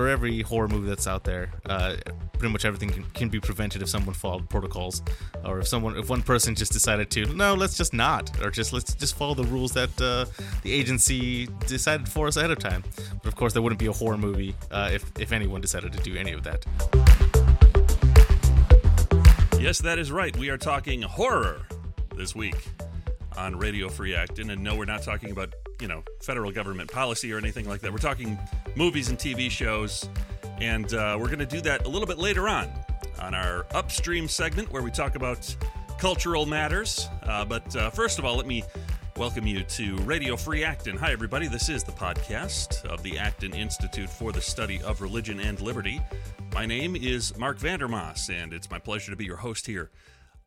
for every horror movie that's out there, uh, pretty much everything can, can, be prevented if someone followed protocols, or if someone, if one person just decided to, no, let's just not, or just let's just follow the rules that uh, the agency decided for us ahead of time. But of course, there wouldn't be a horror movie uh, if if anyone decided to do any of that. Yes, that is right. We are talking horror this week on Radio Free Acton, and no, we're not talking about you know federal government policy or anything like that. We're talking movies and TV shows, and uh, we're going to do that a little bit later on on our upstream segment where we talk about cultural matters. Uh, but uh, first of all, let me welcome you to Radio Free Acton. Hi, everybody. This is the podcast of the Acton Institute for the Study of Religion and Liberty. My name is Marc Vander Maas, and it's my pleasure to be your host here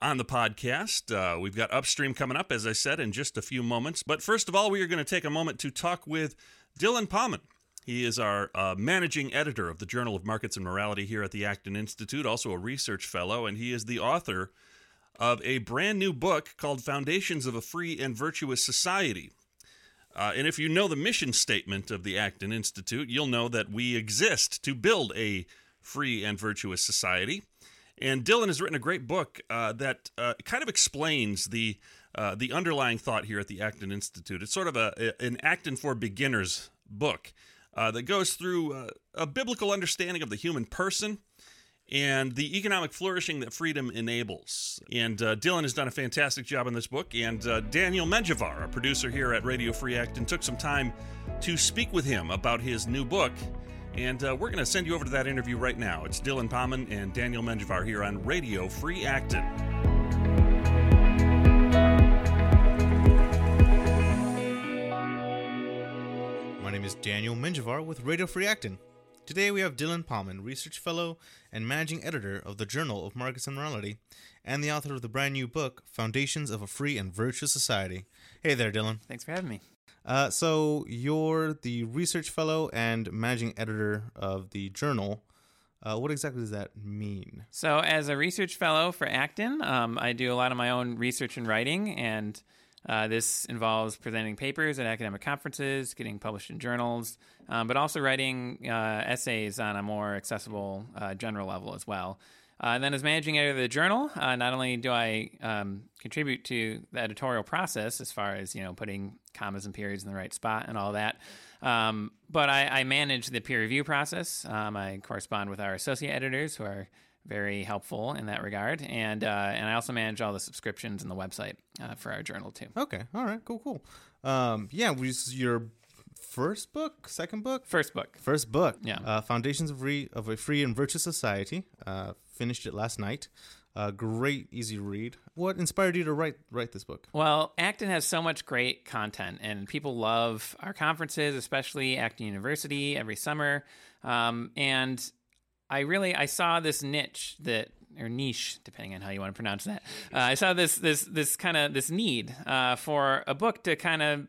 on the podcast. Uh, we've got Upstream coming up, as I said, in just a few moments. But first of all, we are going to take a moment to talk with Dylan Pahman. He is our uh, managing editor of the Journal of Markets and Morality here at the Acton Institute, also a research fellow, and he is the author of a brand new book called Foundations of a Free and Virtuous Society. Uh, and if you know the mission statement of the Acton Institute, you'll know that we exist to build a free and virtuous society. And Dylan has written a great book uh, that uh, kind of explains the uh, the underlying thought here at the Acton Institute. It's sort of a, an Acton for beginners book uh, that goes through uh, a biblical understanding of the human person and the economic flourishing that freedom enables. And uh, Dylan has done a fantastic job in this book. And Daniel Menjivar, a producer here at Radio Free Acton, took some time to speak with him about his new book. And uh, we're going to send you over to that interview right now. It's Dylan Pahman and Daniel Menjivar here on Radio Free Acton. My name is Daniel Menjivar with Radio Free Acton. Today we have Dylan Pahman, Research Fellow and Managing Editor of the Journal of Markets and Morality, and the author of the brand new book, Foundations of a Free and Virtuous Society. Hey there, Dylan. Thanks for having me. Uh, so you're the research fellow and managing editor of the journal. Uh, what exactly does that mean? So, as a research fellow for Acton, um, I do a lot of my own research and writing, and uh, this involves presenting papers at academic conferences, getting published in journals, um, but also writing uh, essays on a more accessible uh, general level as well. Uh, and then, as managing editor of the journal, uh, not only do I um, contribute to the editorial process as far as you know putting commas and periods in the right spot and all that, um, but I, I, manage the peer review process. Um, I correspond with our associate editors who are very helpful in that regard, and uh, and I also manage all the subscriptions and the website uh, for our journal too. Okay, all right, cool, cool. Um, yeah, was your first book, second book, first book, first book. Yeah, uh, Foundations of, Re- of a Free and Virtuous Society. Finished it last night. Uh, great, easy read. What inspired you to write write this book? Well, Acton has so much great content, and people love our conferences, especially Acton University every summer. Um, and I really I saw this niche that or niche, depending on how you want to pronounce that. Uh, I saw this this this kind of this need uh, for a book to kind of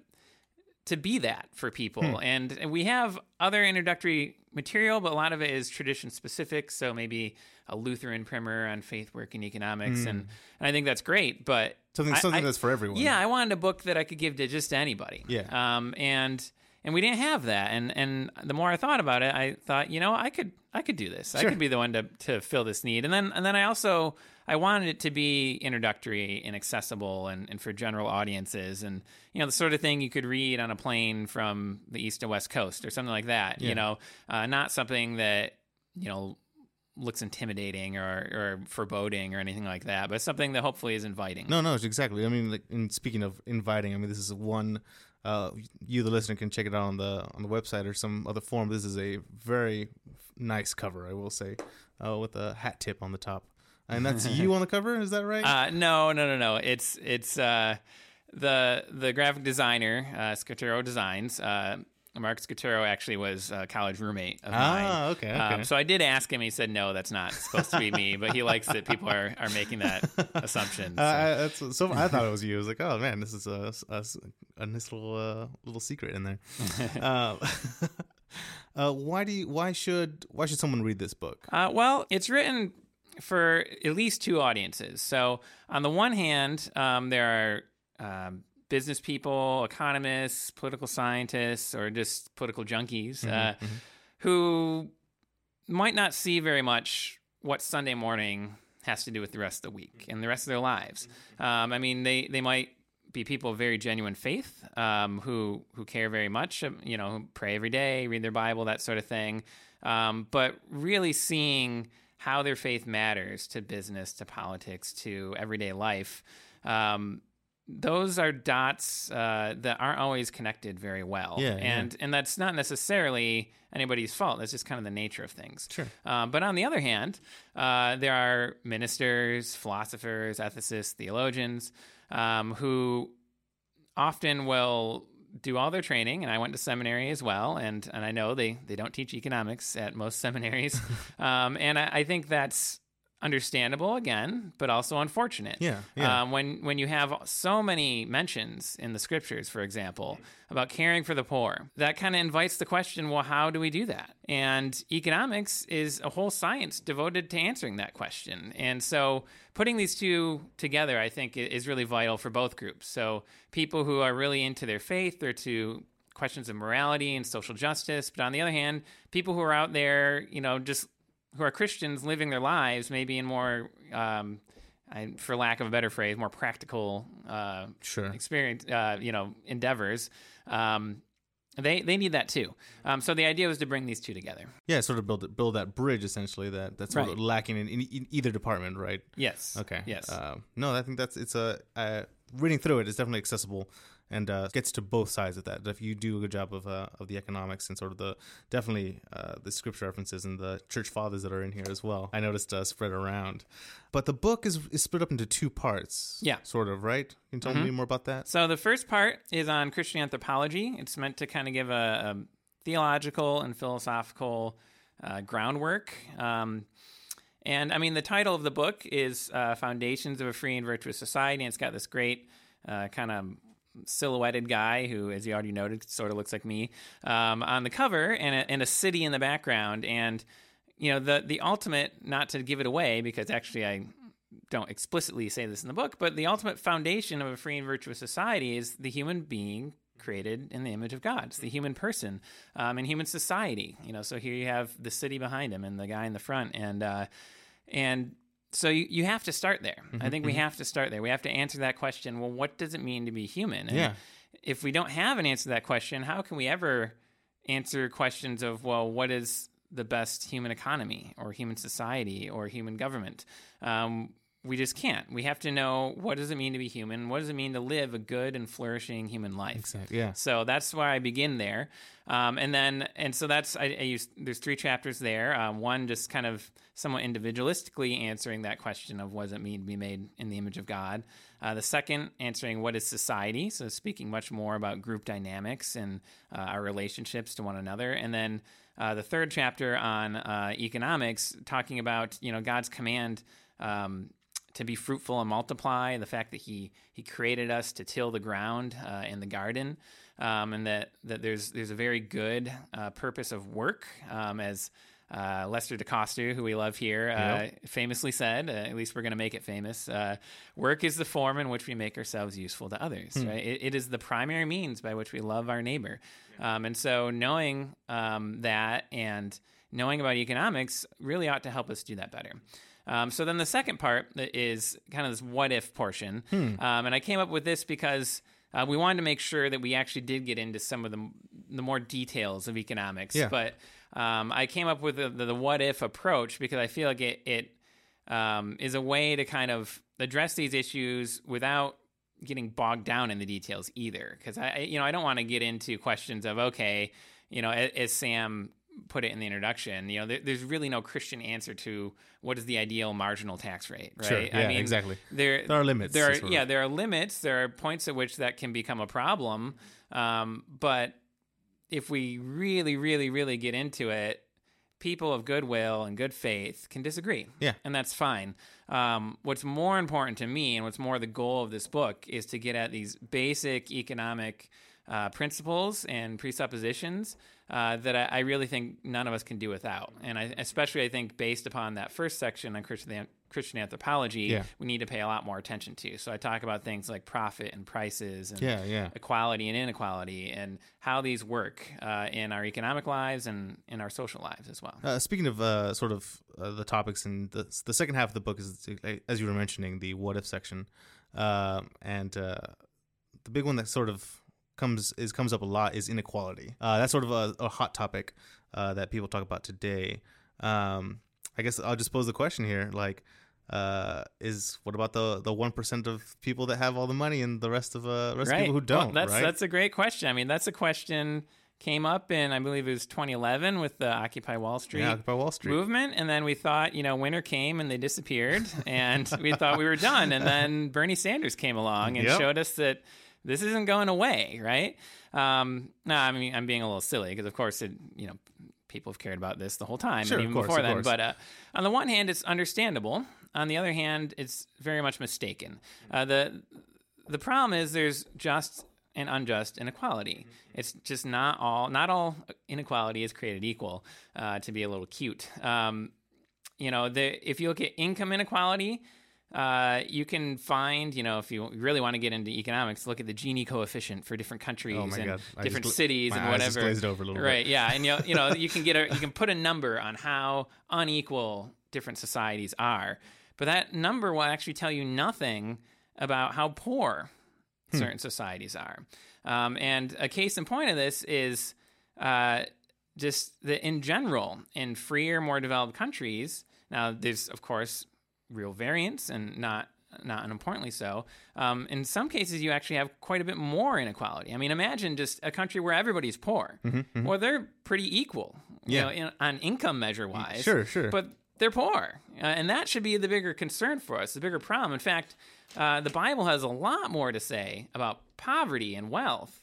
to be that for people, hmm. and, and we have other introductory material, but a lot of it is tradition specific. So maybe a Lutheran primer on faith, work, and economics, mm. and, and I think that's great. But something something I, that's for everyone. Yeah, I wanted a book that I could give to just anybody. Yeah. Um, and and we didn't have that. And and the more I thought about it, I thought, you know, I could I could do this. Sure. I could be the one to to fill this need. And then and then I also I wanted it to be introductory and accessible and, and for general audiences and you know the sort of thing you could read on a plane from the east to west coast or something like that. Yeah. You know, uh, not something that you know looks intimidating or, or foreboding or anything like that, but something that hopefully is inviting. No, no, exactly. I mean, like, in speaking of inviting, I mean, this is one. Uh, you, the listener, can check it out on the on the website or some other form. This is a very nice cover, I will say, uh, with a hat tip on the top, and that's you on the cover. Is that right? Uh, no, no, no, no. It's it's uh, the the graphic designer uh, Scotero Designs. Uh, Mark Scaturo actually was a college roommate of mine. Ah, okay, okay. Um, so I did ask him. He said, no, that's not supposed to be me, but he likes that people are, are making that assumption. So. Uh, I, so I thought it was you. I was like, oh man, this is a, a, a nice little uh, little secret in there. uh, uh, why do you? Why should? Why should someone read this book? Uh, well, it's written for at least two audiences. So on the one hand, um, there are um, business people, economists, political scientists, or just political junkies mm-hmm, uh, mm-hmm. who might not see very much what Sunday morning has to do with the rest of the week and the rest of their lives. Um, I mean, they, they might be people of very genuine faith um, who who care very much, um, you know, who pray every day, read their Bible, that sort of thing. Um, but really seeing how their faith matters to business, to politics, to everyday life. Um, those are dots uh, that aren't always connected very well, Yeah, yeah. and and that's not necessarily anybody's fault. That's just kind of the nature of things. Sure. Um, but on the other hand, uh, there are ministers, philosophers, ethicists, theologians um, who often will do all their training and i went to seminary as well and, and i know they, they don't teach economics at most seminaries um, and I, I think that's understandable again but also unfortunate. Yeah, yeah. Um, when when you have so many mentions in the scriptures for example about caring for the poor that kind of invites the question well how do we do that? And economics is a whole science devoted to answering that question. And so putting these two together i think is really vital for both groups. So people who are really into their faith or to questions of morality and social justice but on the other hand people who are out there you know just who are Christians living their lives maybe in more, um, I, for lack of a better phrase, more practical uh, Sure. experience, uh, you know, endeavors. Um, they they need that too. Um, so the idea was to bring these two together. Yeah, sort of build build that bridge essentially that that's sort of lacking in, in, in either department, right? Yes. Okay. Yes. Um, no, I think that's it's a uh, reading through it is definitely accessible and uh, gets to both sides of that. If you do a good job of uh, of the economics and sort of the definitely uh, the scripture references and the church fathers that are in here as well, I noticed uh, spread around. But the book is is split up into two parts. Yeah. Mm-hmm. Sort of right. Can you tell me more about that? So the first part is on Christian anthropology. It's meant to kind of give a, a theological and philosophical uh, groundwork. Um, and I mean, the title of the book is uh, "Foundations of a Free and Virtuous Society," and it's got this great uh, kind of silhouetted guy who, as you already noted, sort of looks like me um, on the cover, and a, and a city in the background. And you know, the the ultimate, not to give it away, because actually I don't explicitly say this in the book, but the ultimate foundation of a free and virtuous society is the human being created in the image of God. It's the human person um, and human society. You know, so here you have the city behind him and the guy in the front, and uh, and so you, you have to start there. I think we have to start there. We have to answer that question. Well, what does it mean to be human? And Yeah. If we don't have an answer to that question, how can we ever answer questions of well, what is the best human economy or human society or human government? Um, we just can't. We have to know what does it mean to be human? What does it mean to live a good and flourishing human life? Exactly. Yeah. So that's why I begin there, um, and then and so that's I, I use. There's three chapters there. Um, one just kind of somewhat individualistically answering that question of what does it mean to be made in the image of God. Uh, the second answering what is society, so speaking much more about group dynamics and uh, our relationships to one another, and then uh, the third chapter on uh, economics, talking about you know God's command. Um, to be fruitful and multiply, the fact that he he created us to till the ground uh, in the garden, um, and that that there's there's a very good uh, purpose of work, um, as uh, Lester DeKoster, who we love here, uh, famously said. Uh, at least we're going to make it famous. Uh, work is the form in which we make ourselves useful to others. Right? It, it is the primary means by which we love our neighbor, um, and so knowing um, that and knowing about economics really ought to help us do that better. Um, so then the second part is kind of this what if portion. Um, and I came up with this because uh, we wanted to make sure that we actually did get into some of the, the more details of economics. Yeah. But um, I came up with the, the, the what if approach because I feel like it, it um, is a way to kind of address these issues without getting bogged down in the details either. Because I, you know, I don't want to get into questions of okay, you know, as Sam put it in the introduction, you know, there, there's really no Christian answer to what is the ideal marginal tax rate, right? Sure, yeah, exactly. There, There are limits, There are, of. yeah, there are limits. There are points at which that can become a problem. Um, but if we really, really, really get into it, people of goodwill and good faith can disagree. Yeah. And that's fine. Um, what's more important to me and what's more the goal of this book is to get at these basic economic uh, principles and presuppositions uh, that I, I really think none of us can do without. And I, especially, I think, based upon that first section on Christian, Christian anthropology, Yeah. we need to pay a lot more attention to. So I talk about things like profit and prices and Yeah, yeah. equality and inequality and how these work uh, in our economic lives and in our social lives as well. Uh, speaking of uh, sort of uh, the topics in the the second half of the book is uh, as you were mentioning the what if section, um, and uh, the big one that sort of comes is comes up a lot is inequality. Uh, that's sort of a, a hot topic uh, that people talk about today. Um, I guess I'll just pose the question here, like. Uh, is what about the the one percent of people that have all the money and the rest of uh rest of people who don't? that's right? that's a great question. I mean, that's a question came up in I believe it was 2011 with the Occupy Wall Street yeah, Occupy Wall Street. movement, and then we thought, you know, winter came and they disappeared, and we thought we were done, and then Bernie Sanders came along and Yep. showed us that this isn't going away, right? Um, no, I mean I'm being a little silly because of course it, you know. People have cared about this the whole time, Sure, and even course, before then. But uh, on the one hand, it's understandable. On the other hand, it's very much mistaken. Uh, the the problem is there's just and unjust inequality. It's just not all not all inequality is created equal. Uh, to be a little cute, um, you know, the, if you look at income inequality. Uh, you can find, you know, if you really want to get into economics, look at the Gini coefficient for different countries Oh and God. Different just cities and whatever. glazed over a little bit. right? Yeah, and you know, you know, you can get a, you can put a number on how unequal different societies are, but that number will actually tell you nothing about how poor Hmm. certain societies are. Um, and a case in point of this is uh, just that in general, in freer, more developed countries, now there's of course real variance and not not unimportantly so. Um, in some cases, you actually have quite a bit more inequality. I mean, imagine just a country where everybody's poor. Well, they're pretty equal, you Mm-hmm, Yeah. know, in, on income measure wise. Sure, sure. But they're poor, uh, and that should be the bigger concern for us, the bigger problem. In fact, uh, the Bible has a lot more to say about poverty and wealth.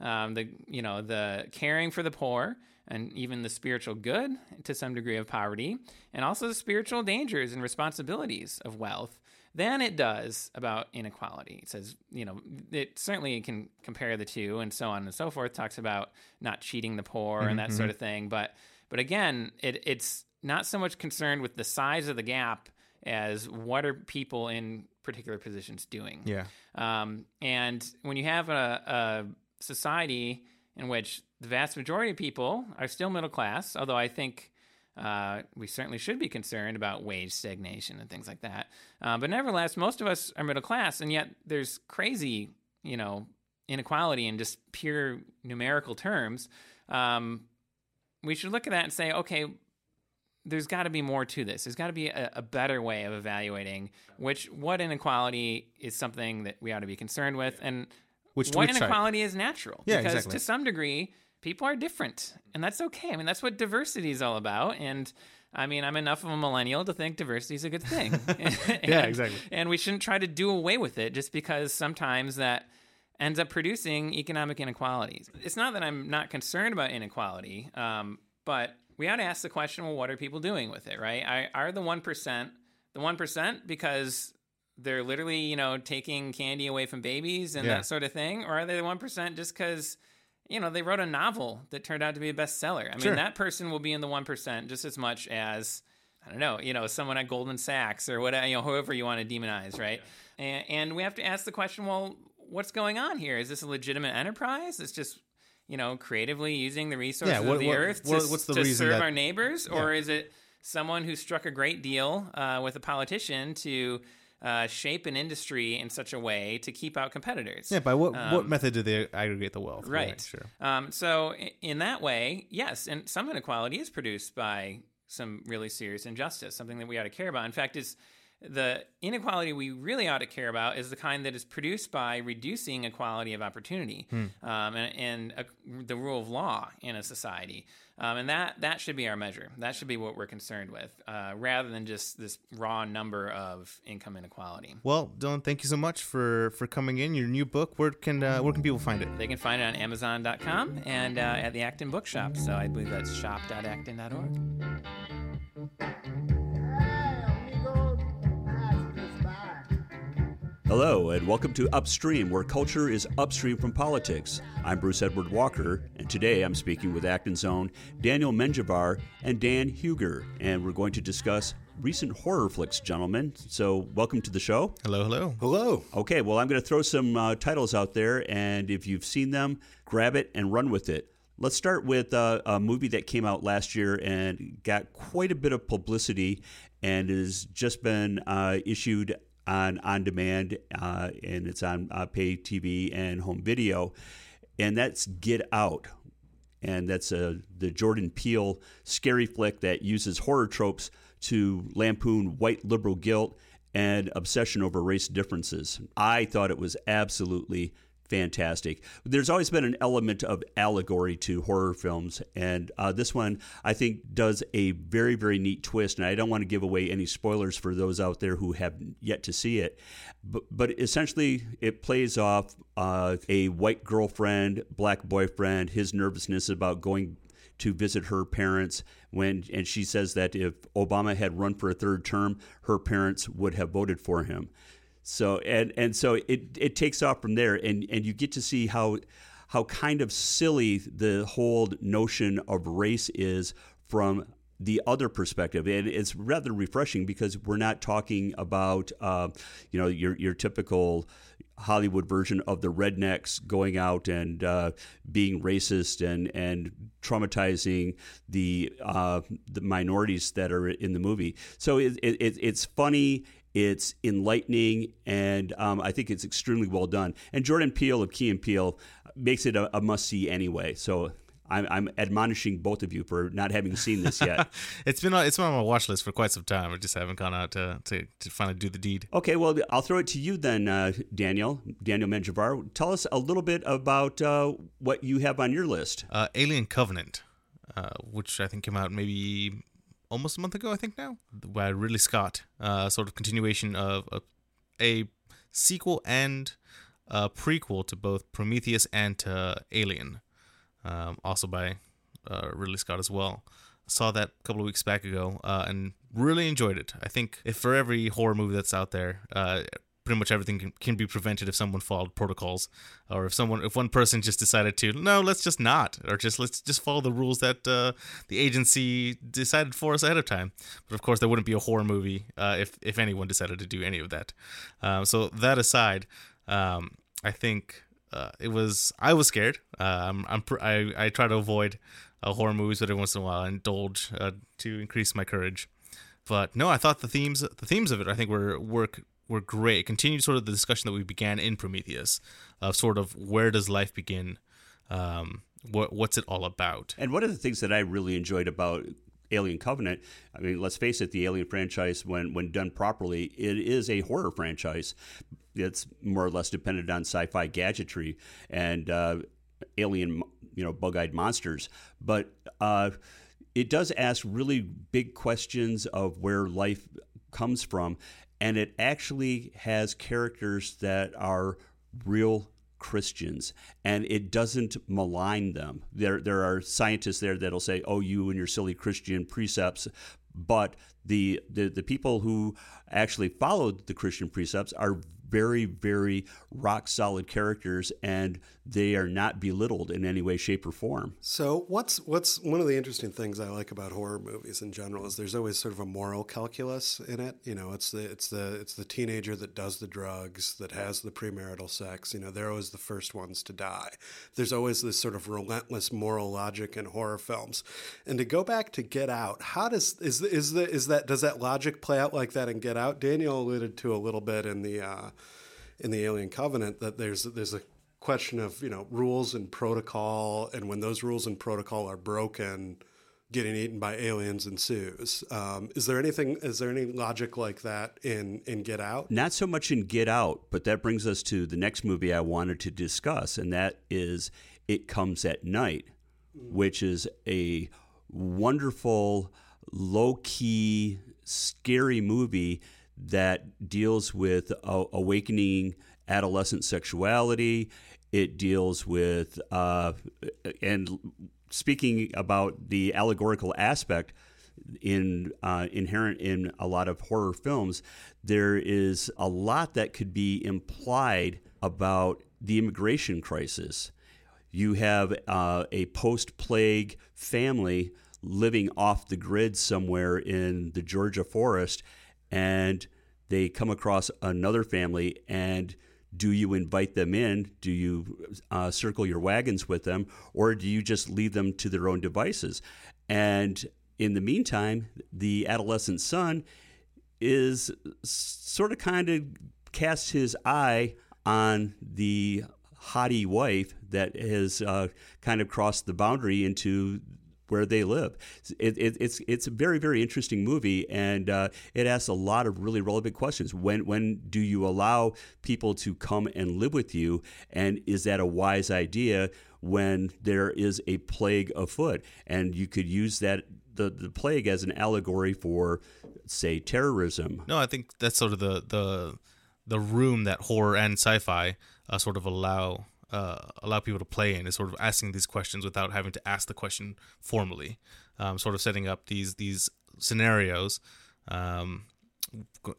Um, the you know the caring for the poor and even the spiritual good to some degree of poverty, and also the spiritual dangers and responsibilities of wealth than it does about inequality. It says, you know, it certainly can compare the two and so on and so forth. Talks about not cheating the poor and that sort of thing. But but again, it, it's not so much concerned with the size of the gap as what are people in particular positions doing. Yeah. Um, and when you have a, a society in which the vast majority of people are still middle class, although I think uh, we certainly should be concerned about wage stagnation and things like that. Uh, but nevertheless, most of us are middle class, and yet there's crazy, you know, inequality in just pure numerical terms. Um, we should look at that and say, okay, there's got to be more to this. There's got to be a, a better way of evaluating which what inequality is something that we ought to be concerned with, and Which- what which inequality is natural. Yeah, because exactly. to some degree, people are different, and that's okay. I mean, that's what diversity is all about, and. I mean, I'm enough of a millennial to think diversity is a good thing. Yeah, And- exactly. And we shouldn't try to do away with it just because sometimes that ends up producing economic inequalities. It's not that I'm not concerned about inequality, um, but we ought to ask the question: Well, what are people doing with it? Right? I, are the one percent the one percent because they're literally, you know, taking candy away from babies and Yeah. that sort of thing, or are they the one percent just because? You know, they wrote a novel that turned out to be a bestseller. I mean, Sure. that person will be in the one percent just as much as I don't know, you know, someone at Goldman Sachs or whatever, you know, whoever you want to demonize, right? And, and we have to ask the question, well, what's going on here? Is this a legitimate enterprise? It's just, you know, creatively using the resources what- of the what- earth to, what- what's the to serve that- our neighbors, or is it someone who struck a great deal uh, with a politician to uh, shape an industry in such a way to keep out competitors? Yeah, by what what method do they aggregate the wealth? Um, Right. Sure. Um, so in that way, yes, and some inequality is produced by some really serious injustice, something that we ought to care about. In fact, is the inequality we really ought to care about is the kind that is produced by reducing equality of opportunity Hmm. um, and, and uh, the rule of law in a society. Um, and that, that should be our measure. That should be what we're concerned with, uh, rather than just this raw number of income inequality. Well, Dylan, thank you so much for for coming in. Your new book. Where can uh, where can people find it? They can find it on Amazon.com and uh, at the Acton Bookshop. So I believe that's shop.acton.org. Hello, and welcome to Upstream, where culture is upstream from politics. I'm Bruce Edward Walker, and today I'm speaking with Acton's own Daniel Menjivar and Dan Hugger, and we're going to discuss recent horror flicks, gentlemen. So, welcome to the show. Hello, hello. Hello. Okay, well, I'm going to throw some uh, titles out there, and if you've seen them, grab it and run with it. Let's start with uh, a movie that came out last year and got quite a bit of publicity and has just been uh, issued on on demand, uh, and it's on uh, pay TV and home video, and that's Get Out. And that's a, the Jordan Peele scary flick that uses horror tropes to lampoon white liberal guilt and obsession over race differences. I thought it was absolutely fantastic. There's always been an element of allegory to horror films, and uh, this one I think does a very, very neat twist. And I don't want to give away any spoilers for those out there who have yet to see it, but, but essentially it plays off uh, a white girlfriend, black boyfriend, his nervousness about going to visit her parents when and she says that if Obama had run for a third term, her parents would have voted for him. So and and so it it takes off from there, and and you get to see how how kind of silly the whole notion of race is from the other perspective, and it's rather refreshing because we're not talking about uh, you know your your typical Hollywood version of the rednecks going out and uh, being racist and and traumatizing the uh, the minorities that are in the movie. So it, it, it's funny. It's enlightening, and um, I think it's extremely well done. And Jordan Peele of Key and Peele makes it a, a must see anyway. So I'm, I'm, admonishing both of you for not having seen this yet. it's been on, it's been on my watch list for quite some time. I just haven't gone out to, to, to finally do the deed. Okay, well, I'll throw it to you then, uh, Daniel. Daniel Menjivar. Tell us a little bit about uh, what you have on your list. Uh, Alien Covenant, uh, which I think came out maybe almost a month ago, I think now, by Ridley Scott. Uh, sort of continuation of a, a sequel and a prequel to both Prometheus and to Alien, um, also by uh, Ridley Scott as well. Saw that a couple of weeks back ago uh, and really enjoyed it. I think if for every horror movie that's out there, uh, pretty much everything can, can be prevented if someone followed protocols or if someone if one person just decided to no let's just not or just let's just follow the rules that uh, the agency decided for us ahead of time. But of course there wouldn't be a horror movie uh, if if anyone decided to do any of that. Um, so that aside um, i think uh, it was i was scared. Uh, I'm, pr- I, I try to avoid uh, horror movies but every once in a while I indulge to increase my courage. But no, I thought the themes the themes of it I think were were were great. It continued sort of the discussion that we began in Prometheus of sort of where does life begin, um, what what's it all about. And one of the things that I really enjoyed about Alien Covenant, I mean, let's face it, the Alien franchise, when when done properly, it is a horror franchise. It's more or less dependent on sci-fi gadgetry and uh, alien, you know, bug-eyed monsters, but. Uh, it does ask really big questions of where life comes from and it actually has characters that are real Christians, and it doesn't malign them. There, there are scientists there that'll say, "Oh, you and your silly Christian precepts," but the the, the people who actually followed the Christian precepts are very, very rock solid characters, and they are not belittled in any way, shape, or form. So, what's what's one of the interesting things I like about horror movies in general is there's always sort of a moral calculus in it. You know, it's the it's the it's the teenager that does the drugs, that has the premarital sex. You know, they're always the first ones to die. There's always this sort of relentless moral logic in horror films. And to go back to Get Out, how does is is the is that does that logic play out like that in Get Out? Daniel alluded to a little bit in the. Uh, in the Alien Covenant that there's there's a question of you know rules and protocol, and when those rules and protocol are broken, getting eaten by aliens ensues. Um, is there anything? Is there any logic like that in in Get Out? Not so much in Get Out, but that brings us to the next movie I wanted to discuss, and that is It Comes at Night, which is a wonderful, low key, scary movie that deals with uh, awakening adolescent sexuality. It deals with, uh, and speaking about the allegorical aspect in uh, inherent in a lot of horror films, there is a lot that could be implied about the immigration crisis. You have uh, a post plague family living off the grid somewhere in the Georgia forest, and they come across another family and do you invite them in? Do you uh, circle your wagons with them? Or do you just leave them to their own devices? And in the meantime, the adolescent son is sort of kind of casts his eye on the haughty wife that has uh, kind of crossed the boundary into where they live. It, it, it's it's a very very interesting movie, and uh, it asks a lot of really relevant questions. When when do you allow people to come and live with you, and is that a wise idea when there is a plague afoot? And you could use that the, the plague as an allegory for, say, terrorism. No, I think that's sort of the the the room that horror and sci-fi uh, sort of allow uh, allow people to play in is sort of asking these questions without having to ask the question formally, um, sort of setting up these these scenarios. Um,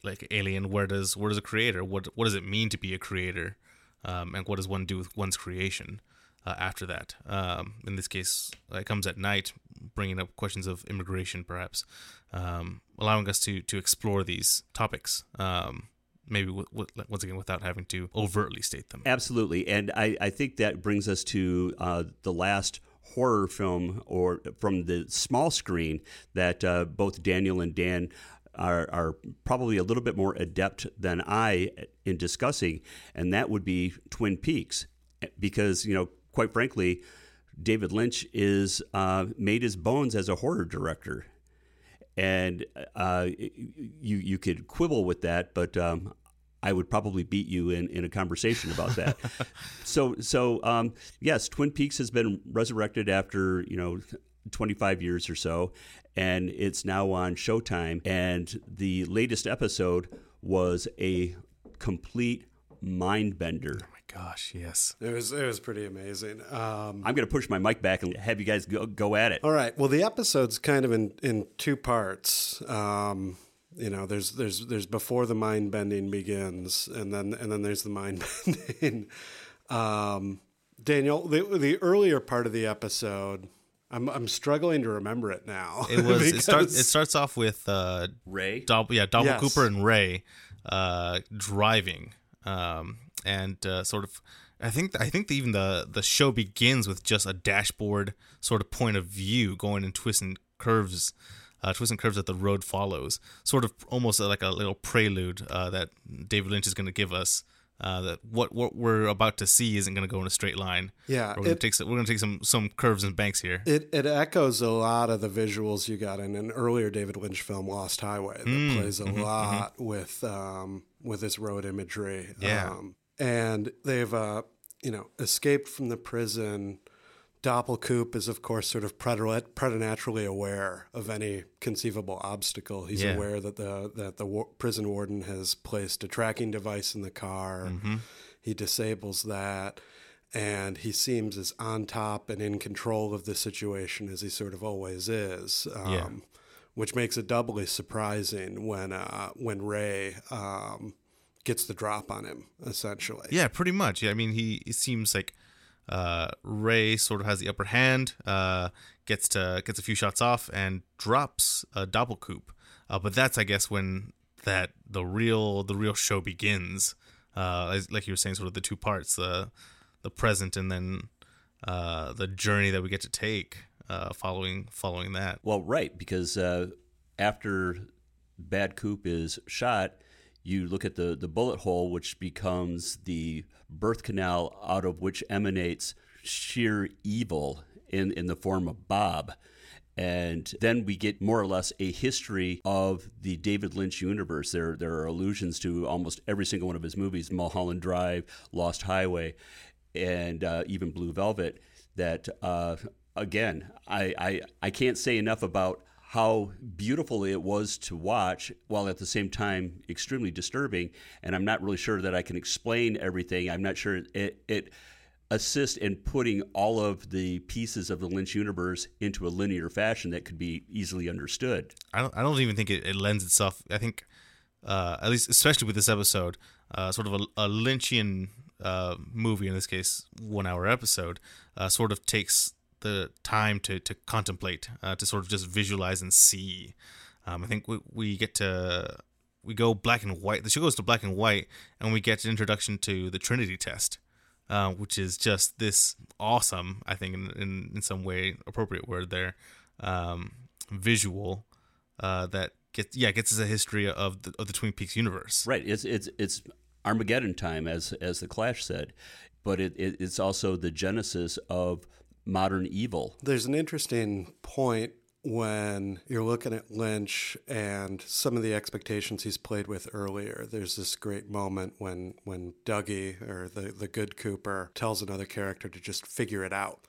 like alien, where does where does a creator? What what does it mean to be a creator? Um, and what does one do with one's creation uh, after that? Um, in this case, it comes at night, bringing up questions of immigration, perhaps, um, allowing us to to explore these topics. Um, maybe w- w- once again without having to overtly state them. Absolutely, and I, I think that brings us to uh, the last horror film or from the small screen that uh, both Daniel and Dan are, are probably a little bit more adept than I in discussing, and that would be Twin Peaks, because you know, quite frankly. David Lynch is uh, made his bones as a horror director and uh, you you could quibble with that, but um, I would probably beat you in, in a conversation about that. so so um, yes, Twin Peaks has been resurrected after you know 25 years or so, and it's now on Showtime. And the latest episode was a complete mind bender. Oh my gosh, yes. It was it was pretty amazing. Um, I'm going to push my mic back and have you guys go, go at it. all right. Well, the episode's kind of in in two parts. Um, you know, there's there's there's before the mind bending begins, and then and then there's the mind bending. um, Daniel, the the earlier part of the episode, I'm I'm struggling to remember it now. It was. it starts. It starts off with uh, Ray? Dob- yeah, Doppel Yes. Cooper and Ray uh, driving, um, and uh, sort of. I think I think even the the show begins with just a dashboard sort of point of view going in twists and curves, uh, twists and curves that the road follows. Sort of almost like a little prelude uh, that David Lynch is going to give us. Uh, that what what we're about to see isn't going to go in a straight line. Yeah, we're going to take some, we're going to take some some curves and banks here. It it echoes a lot of the visuals you got in an earlier David Lynch film, Lost Highway, that Mm, plays a lot with um, with this road imagery. Yeah. Um, and they've uh, you know escaped from the prison. Doppelcoop is, of course, sort of preternaturally aware of any conceivable obstacle. He's Yeah. aware that the that the war- prison warden has placed a tracking device in the car. Mm-hmm. He disables that, and he seems as on top and in control of the situation as he sort of always is. Um, Yeah. Which makes it doubly surprising when uh, when Ray um, gets the drop on him, essentially. Yeah, pretty much. Yeah, I mean, he it seems like uh, Ray sort of has the upper hand, uh, gets to gets a few shots off, and drops a double coop. Uh, but that's, I guess, when that the real the real show begins. Uh, like you were saying, sort of the two parts: the the present, and then uh, the journey that we get to take uh, following following that. Well, right, because uh, after Bad Coop is shot, you look at the, the bullet hole, which becomes the birth canal out of which emanates sheer evil in, in the form of Bob. And then we get more or less a history of the David Lynch universe. There, there are allusions to almost every single one of his movies Mulholland Drive, Lost Highway, and uh, even Blue Velvet. That, uh, again, I, I, I can't say enough about how beautiful it was to watch while at the same time extremely disturbing. And I'm not really sure that I can explain everything. I'm not sure it. it in putting all of the pieces of the Lynch universe into a linear fashion that could be easily understood. I don't, I don't even think it, it lends itself. I think, uh, at least especially with this episode, uh, sort of a, a Lynchian uh, movie in this case, one hour episode, uh, sort of takes the time to to contemplate, uh, to sort of just visualize and see. Um, I think we, we get to we go black and white. The show goes to black and white, and we get an introduction to the Trinity test, uh, which is just this awesome. I think in in, in some way appropriate word there, um, visual uh, that gets yeah gets us a history of the of the Twin Peaks universe. Right. It's it's it's Armageddon time, as as the Clash said, but it, it it's also the genesis of modern evil. There's an interesting point when you're looking at Lynch and some of the expectations he's played with earlier. There's this great moment when when Dougie or the the good Cooper tells another character to just figure it out.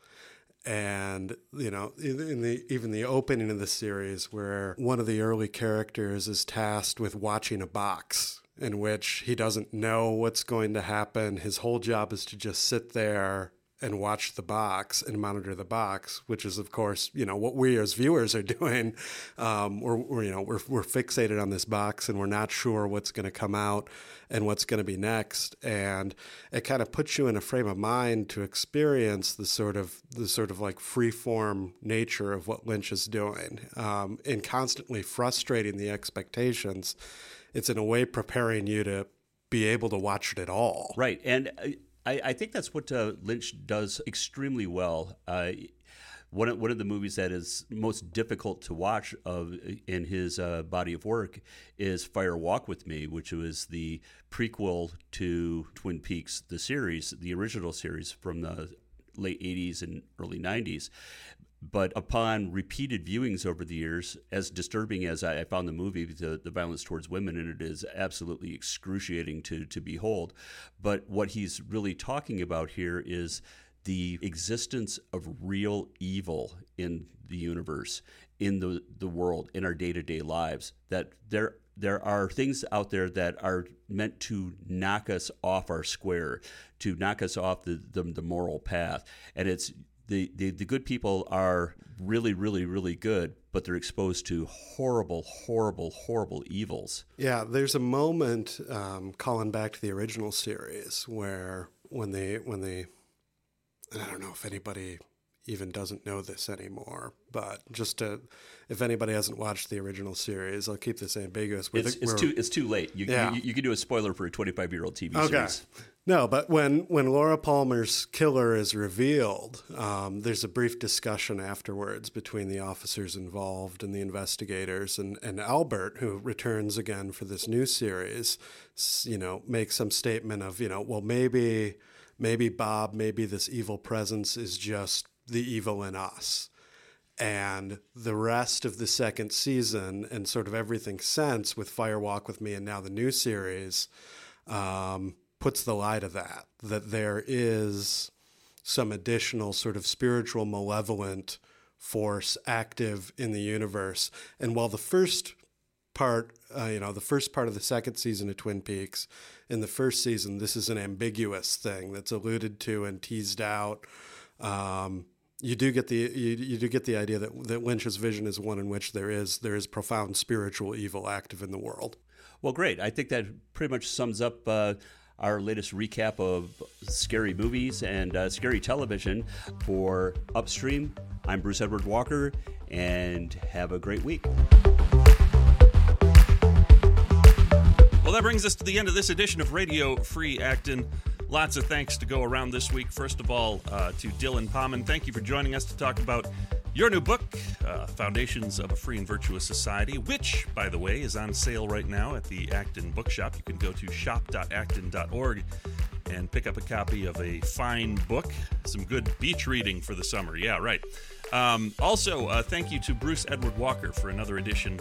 And you know, in the even the opening of the series, where one of the early characters is tasked with watching a box in which he doesn't know what's going to happen. His whole job is to just sit there and watch the box and monitor the box, which is, of course, you know what we as viewers are doing. Um, we're, we're, you know we're we're fixated on this box and we're not sure what's going to come out and what's going to be next, and it kind of puts you in a frame of mind to experience the sort of the sort of like free form nature of what Lynch is doing, um, and constantly frustrating the expectations. It's in a way preparing you to be able to watch it at all. Right, and. I, I think that's what uh, Lynch does extremely well. Uh, one of, one of the movies that is most difficult to watch of in his uh, body of work is Fire Walk with Me, which was the prequel to Twin Peaks, the series, the original series from the late 80s and early 90s. But upon repeated viewings over the years, as disturbing as I found the movie, the, the violence towards women in it is absolutely excruciating to, to behold. But what he's really talking about here is the existence of real evil in the universe, in the, the world, in our day to day lives. That there there are things out there that are meant to knock us off our square, to knock us off the, the, the moral path. And it's the, the, the good people are really, really, really good, but they're exposed to horrible, horrible, horrible evils. Yeah, there's a moment um, calling back to the original series where when they when they, and I don't know if anybody even doesn't know this anymore, but just to, if anybody hasn't watched the original series, I'll keep this ambiguous. It's, the, it's too it's too late. You, Yeah. you, you can do a spoiler for a 25 year old TV Okay. series. No, but when, when Laura Palmer's killer is revealed, um, there's a brief discussion afterwards between the officers involved and the investigators. And, and Albert, who returns again for this new series, you know, makes some statement of, you know, well, maybe, maybe Bob, maybe this evil presence is just the evil in us. And the rest of the second season and sort of everything since with Fire Walk with Me and now the new series um, puts the lie to that that there is some additional sort of spiritual malevolent force active in the universe. And while the first part uh, you know the first part of the second season of Twin Peaks in the first season this is an ambiguous thing that's alluded to and teased out. Um, you do get the you, you do get the idea that that Lynch's vision is one in which there is there is profound spiritual evil active in the world. Well, great. I think that pretty much sums up uh, our latest recap of scary movies and uh, scary television for Upstream. I'm Bruce Edward Walker, and have a great week. Well, that brings us to the end of this edition of Radio Free Acton. Lots of thanks to go around this week. First of all, uh, to Dylan Pahman. Thank you for joining us to talk about your new book, uh, Foundations of a Free and Virtuous Society, which, by the way, is on sale right now at the Acton Bookshop. You can go to shop.acton.org and pick up a copy of a fine book, some good beach reading for the summer. Yeah, right. Um, also, uh, thank you to Bruce Edward Walker for another edition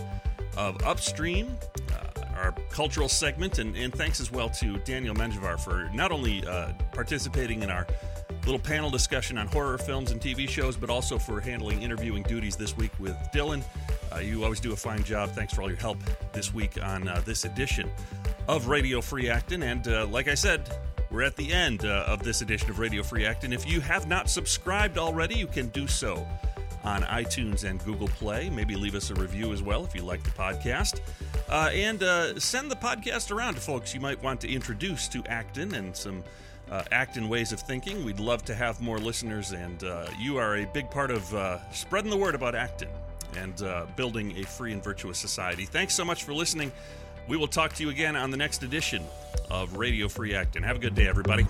of Upstream, uh, our cultural segment, and, and thanks as well to Daniel Menjivar for not only uh, participating in our little panel discussion on horror films and TV shows, but also for handling interviewing duties this week with Dylan. Uh, you always do a fine job. Thanks for all your help this week on uh, this edition of Radio Free Acton. And uh, like I said, we're at the end uh, of this edition of Radio Free Acton. If you have not subscribed already, you can do so on iTunes and Google Play. Maybe leave us a review as well if you like the podcast. Uh, and uh, send the podcast around to folks you might want to introduce to Acton and some uh, Acton Ways of Thinking. We'd love to have more listeners, and uh, you are a big part of uh, spreading the word about Acton and uh, building a free and virtuous society. Thanks so much for listening. We will talk to you again on the next edition of Radio Free Acton. Have a good day, everybody.